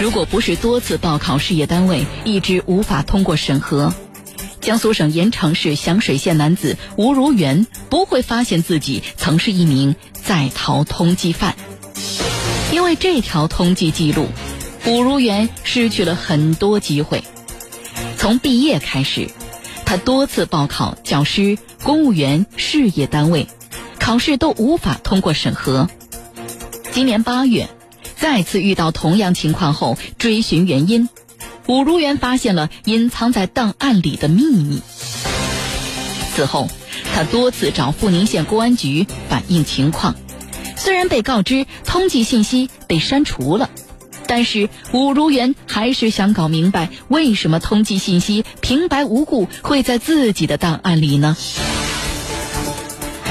如果不是多次报考事业单位一直无法通过审核，江苏省盐城市响水县男子吴如元不会发现自己曾是一名在逃通缉犯。因为这条通缉记录，吴如元失去了很多机会。从毕业开始，他多次报考教师、公务员、事业单位，考试都无法通过审核。今年八月，再次遇到同样情况后，追寻原因，武如元发现了隐藏在档案里的秘密。此后，他多次找阜宁县公安局反映情况，虽然被告知通缉信息被删除了。但是武如元还是想搞明白，为什么通缉信息平白无故会在自己的档案里呢？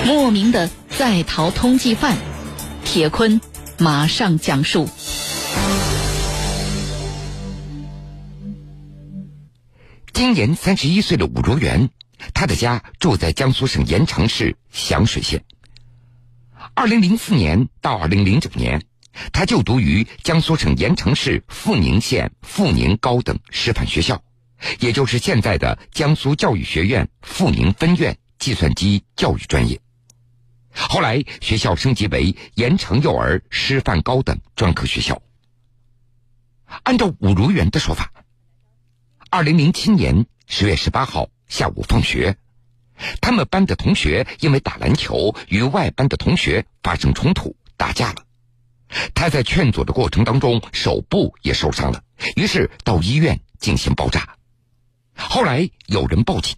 莫名的在逃通缉犯，铁坤马上讲述。今年三十一岁的武卓元，他的家住在江苏省盐城市响水县。二零零四年到二零零九年。他就读于江苏省盐城市阜宁县阜宁高等师范学校，也就是现在的江苏教育学院阜宁分院计算机教育专业。后来学校升级为盐城幼儿师范高等专科学校。按照武如元的说法，二零零七年十月十八号下午放学，他们班的同学因为打篮球与外班的同学发生冲突打架了。他在劝阻的过程当中，手部也受伤了，于是到医院进行包扎。后来有人报警，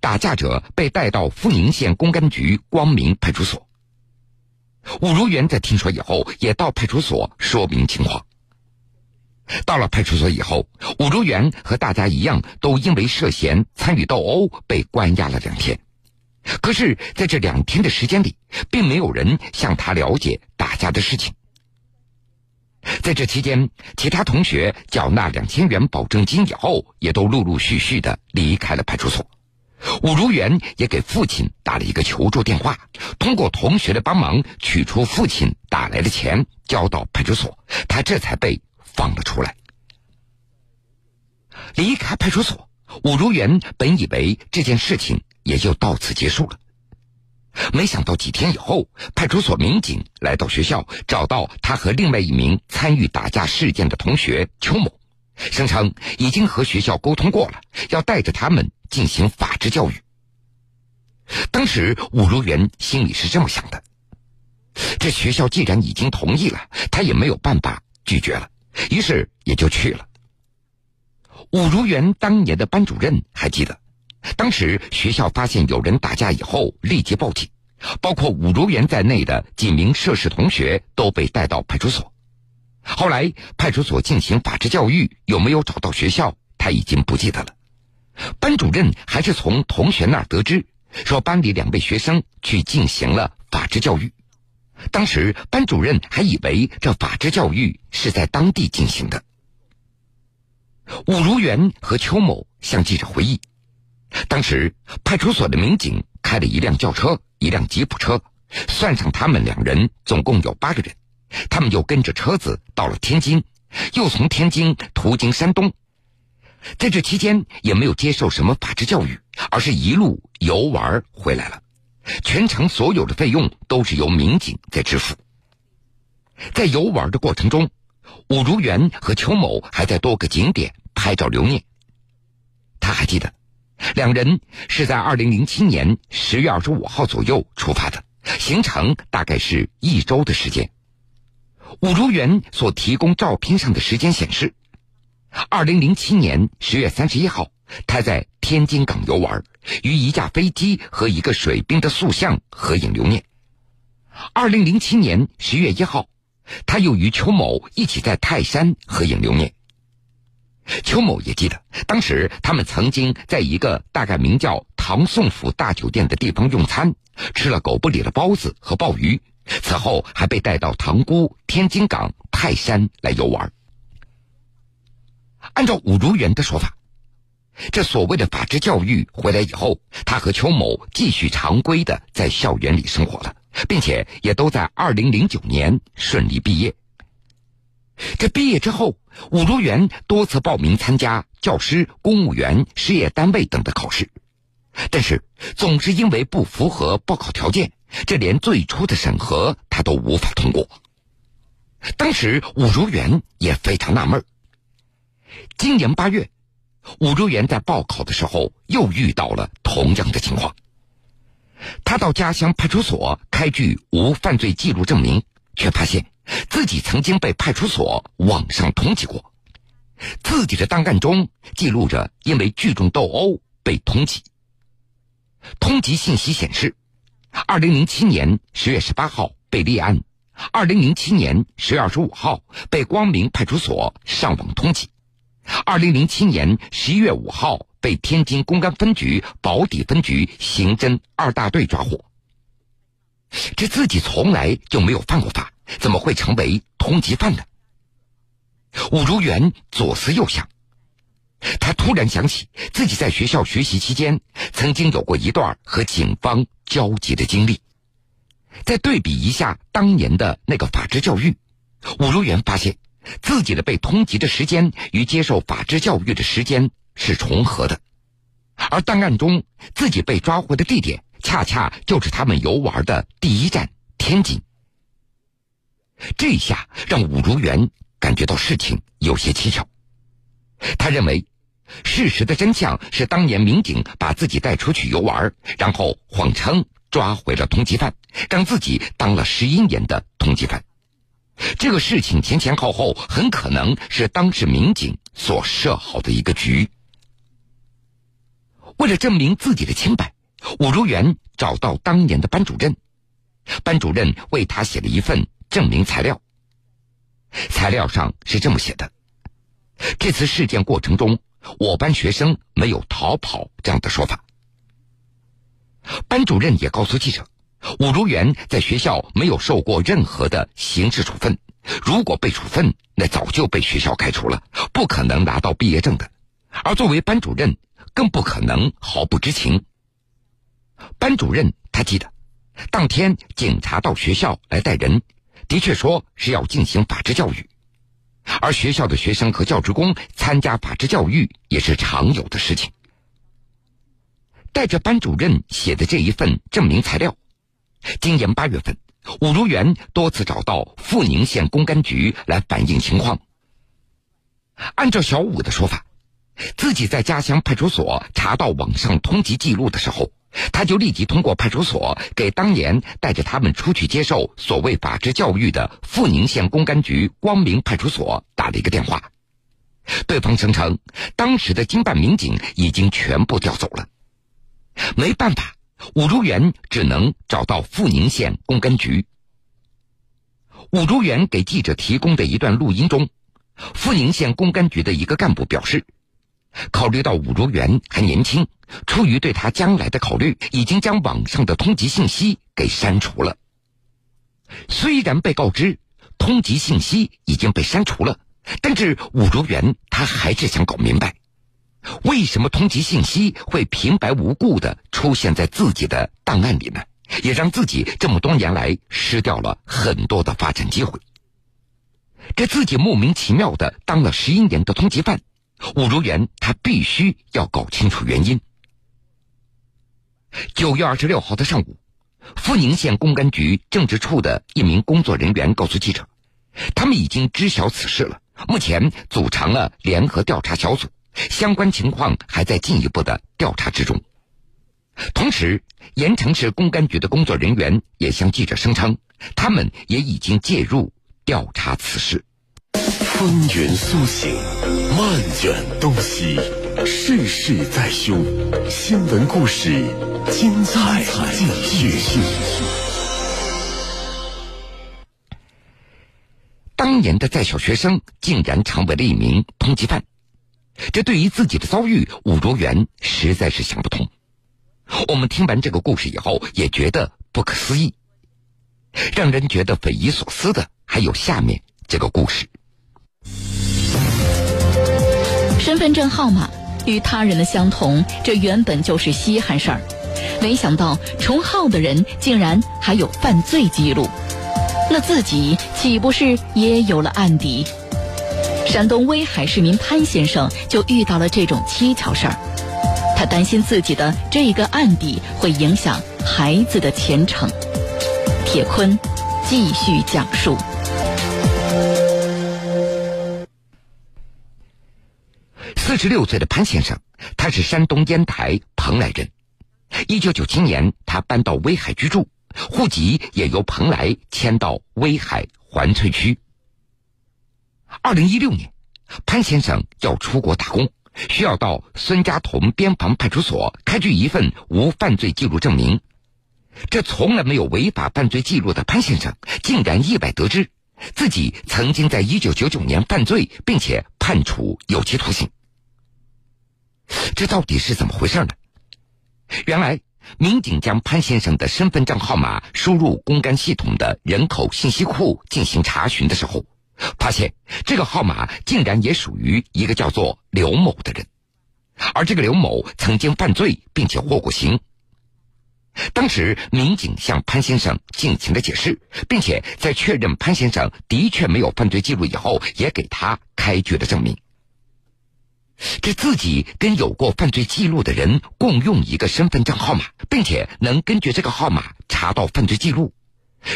打架者被带到阜宁县公安局光明派出所。武如元在听说以后，也到派出所说明情况。到了派出所以后，武如元和大家一样，都因为涉嫌参与斗殴被关押了两天。可是，在这两天的时间里，并没有人向他了解打架的事情。在这期间，其他同学缴纳两千元保证金以后，也都陆陆续续的离开了派出所。武如元也给父亲打了一个求助电话，通过同学的帮忙取出父亲打来的钱，交到派出所，他这才被放了出来。离开派出所，武如元本以为这件事情也就到此结束了。没想到几天以后，派出所民警来到学校，找到他和另外一名参与打架事件的同学邱某，声称已经和学校沟通过了，要带着他们进行法制教育。当时武如元心里是这么想的：这学校既然已经同意了，他也没有办法拒绝了，于是也就去了。武如元当年的班主任还记得。当时学校发现有人打架以后，立即报警，包括武如元在内的几名涉事同学都被带到派出所。后来派出所进行法制教育，有没有找到学校，他已经不记得了。班主任还是从同学那儿得知，说班里两位学生去进行了法制教育。当时班主任还以为这法制教育是在当地进行的。武如元和邱某向记者回忆。当时派出所的民警开了一辆轿车，一辆吉普车，算上他们两人，总共有八个人。他们又跟着车子到了天津，又从天津途经山东。在这期间也没有接受什么法制教育，而是一路游玩回来了。全程所有的费用都是由民警在支付。在游玩的过程中，武如元和邱某还在多个景点拍照留念。他还记得。两人是在二零零七年十月二十五号左右出发的，行程大概是一周的时间。武如元所提供照片上的时间显示，二零零七年十月三十一号，他在天津港游玩，与一架飞机和一个水兵的塑像合影留念。二零零七年十月一号，他又与邱某一起在泰山合影留念。邱某也记得，当时他们曾经在一个大概名叫唐宋府大酒店的地方用餐，吃了狗不理的包子和鲍鱼。此后还被带到塘沽、天津港、泰山来游玩。按照武如元的说法，这所谓的法制教育回来以后，他和邱某继续常规的在校园里生活了，并且也都在二零零九年顺利毕业。这毕业之后，武如元多次报名参加教师、公务员、事业单位等的考试，但是总是因为不符合报考条件，这连最初的审核他都无法通过。当时武如元也非常纳闷。今年八月，武周元在报考的时候又遇到了同样的情况。他到家乡派出所开具无犯罪记录证明，却发现自己曾经被派出所网上通缉过。自己的档案中记录着因为聚众斗殴被通缉。通缉信息显示，二零零七年十月十八号被立案，二零零七年十月二十五号被光明派出所上网通缉，二零零七年十一月五号。被天津公安分局宝坻分局刑侦二大队抓获。这自己从来就没有犯过法，怎么会成为通缉犯呢？武如元左思右想，他突然想起自己在学校学习期间，曾经有过一段和警方交集的经历。再对比一下当年的那个法制教育，武如元发现自己的被通缉的时间与接受法制教育的时间。是重合的，而档案中自己被抓获的地点，恰恰就是他们游玩的第一站天津。这下让武竹元感觉到事情有些蹊跷。他认为，事实的真相是当年民警把自己带出去游玩，然后谎称抓回了通缉犯，让自己当了十一年的通缉犯。这个事情前前后后很可能是当事民警所设好的一个局。为了证明自己的清白，武如元找到当年的班主任，班主任为他写了一份证明材料。材料上是这么写的：这次事件过程中，我班学生没有逃跑这样的说法。班主任也告诉记者，武如元在学校没有受过任何的刑事处分，如果被处分，那早就被学校开除了，不可能拿到毕业证的。而作为班主任。更不可能毫不知情。班主任他记得，当天警察到学校来带人，的确说是要进行法制教育，而学校的学生和教职工参加法制教育也是常有的事情。带着班主任写的这一份证明材料，今年八月份，武如元多次找到阜宁县公安局来反映情况。按照小武的说法。自己在家乡派出所查到网上通缉记录的时候，他就立即通过派出所给当年带着他们出去接受所谓法制教育的阜宁县公安局光明派出所打了一个电话。对方声称，当时的经办民警已经全部调走了。没办法，武竹元只能找到阜宁县公安局。武竹元给记者提供的一段录音中，阜宁县公安局的一个干部表示。考虑到武竹元还年轻，出于对他将来的考虑，已经将网上的通缉信息给删除了。虽然被告知通缉信息已经被删除了，但是武竹元他还是想搞明白，为什么通缉信息会平白无故的出现在自己的档案里呢？也让自己这么多年来失掉了很多的发展机会。这自己莫名其妙的当了十一年的通缉犯。武如元，他必须要搞清楚原因。九月二十六号的上午，阜宁县公安局政治处的一名工作人员告诉记者，他们已经知晓此事了，目前组成了联合调查小组，相关情况还在进一步的调查之中。同时，盐城市公安局的工作人员也向记者声称，他们也已经介入调查此事。风云苏醒，漫卷东西，世事在胸。新闻故事，精彩继续。当年的在校学生竟然成为了一名通缉犯，这对于自己的遭遇，武卓元实在是想不通。我们听完这个故事以后，也觉得不可思议。让人觉得匪夷所思的，还有下面这个故事。身份证号码与他人的相同，这原本就是稀罕事儿。没想到重号的人竟然还有犯罪记录，那自己岂不是也有了案底？山东威海市民潘先生就遇到了这种蹊跷事儿，他担心自己的这个案底会影响孩子的前程。铁坤继续讲述。四十六岁的潘先生，他是山东烟台蓬莱人。一九九七年，他搬到威海居住，户籍也由蓬莱迁到威海环翠区。二零一六年，潘先生要出国打工，需要到孙家屯边防派出所开具一份无犯罪记录证明。这从来没有违法犯罪记录的潘先生，竟然意外得知自己曾经在一九九九年犯罪，并且判处有期徒刑。这到底是怎么回事呢？原来，民警将潘先生的身份证号码输入公干系统的人口信息库进行查询的时候，发现这个号码竟然也属于一个叫做刘某的人，而这个刘某曾经犯罪并且获过刑。当时，民警向潘先生进行了解释，并且在确认潘先生的确没有犯罪记录以后，也给他开具了证明。这自己跟有过犯罪记录的人共用一个身份证号码，并且能根据这个号码查到犯罪记录，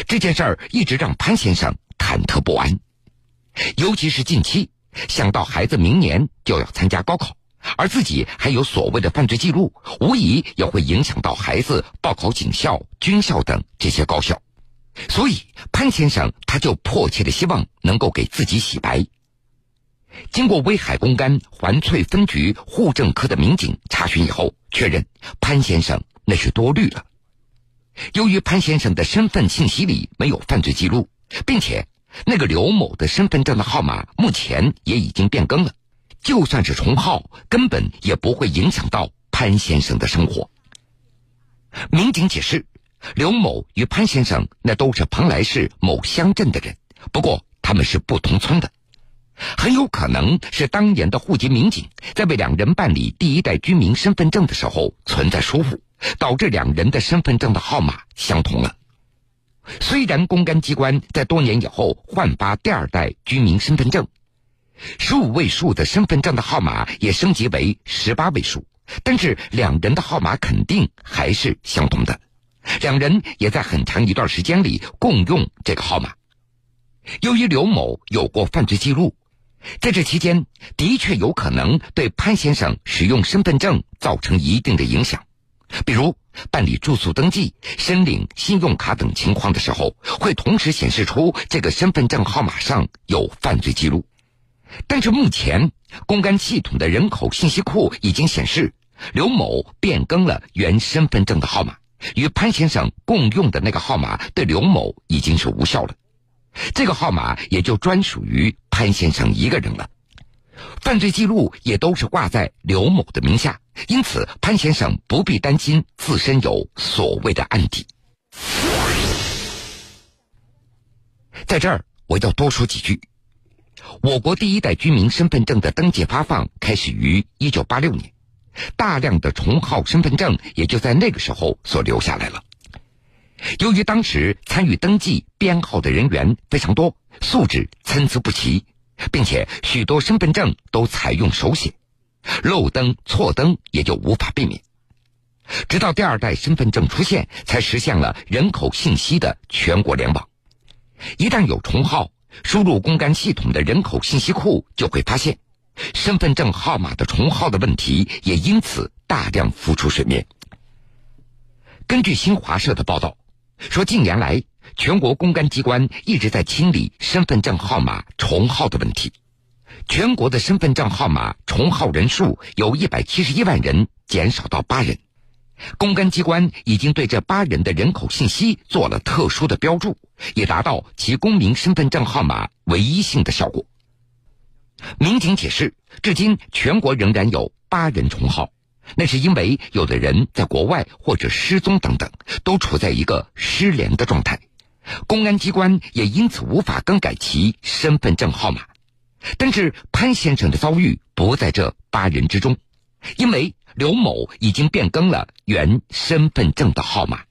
这件事儿一直让潘先生忐忑不安。尤其是近期想到孩子明年就要参加高考，而自己还有所谓的犯罪记录，无疑也会影响到孩子报考警校、军校等这些高校，所以潘先生他就迫切的希望能够给自己洗白。经过威海公安环翠分局户政科的民警查询以后，确认潘先生那是多虑了。由于潘先生的身份信息里没有犯罪记录，并且那个刘某的身份证的号码目前也已经变更了，就算是重号，根本也不会影响到潘先生的生活。民警解释，刘某与潘先生那都是蓬莱市某乡镇的人，不过他们是不同村的。很有可能是当年的户籍民警在为两人办理第一代居民身份证的时候存在疏忽，导致两人的身份证的号码相同了。虽然公安机关在多年以后换发第二代居民身份证，十五位数的身份证的号码也升级为十八位数，但是两人的号码肯定还是相同的。两人也在很长一段时间里共用这个号码。由于刘某有过犯罪记录。在这期间，的确有可能对潘先生使用身份证造成一定的影响，比如办理住宿登记、申领信用卡等情况的时候，会同时显示出这个身份证号码上有犯罪记录。但是目前，公安系统的人口信息库已经显示，刘某变更了原身份证的号码，与潘先生共用的那个号码对刘某已经是无效了。这个号码也就专属于潘先生一个人了，犯罪记录也都是挂在刘某的名下，因此潘先生不必担心自身有所谓的案底。在这儿，我要多说几句。我国第一代居民身份证的登记发放开始于一九八六年，大量的重号身份证也就在那个时候所留下来了。由于当时参与登记编号的人员非常多，素质参差不齐，并且许多身份证都采用手写，漏登错登也就无法避免。直到第二代身份证出现，才实现了人口信息的全国联网。一旦有重号，输入公安系统的人口信息库，就会发现身份证号码的重号的问题，也因此大量浮出水面。根据新华社的报道。说，近年来，全国公安机关一直在清理身份证号码重号的问题。全国的身份证号码重号人数由一百七十一万人减少到八人。公安机关已经对这八人的人口信息做了特殊的标注，以达到其公民身份证号码唯一性的效果。民警解释，至今全国仍然有八人重号。那是因为有的人在国外或者失踪等等，都处在一个失联的状态，公安机关也因此无法更改其身份证号码。但是潘先生的遭遇不在这八人之中，因为刘某已经变更了原身份证的号码。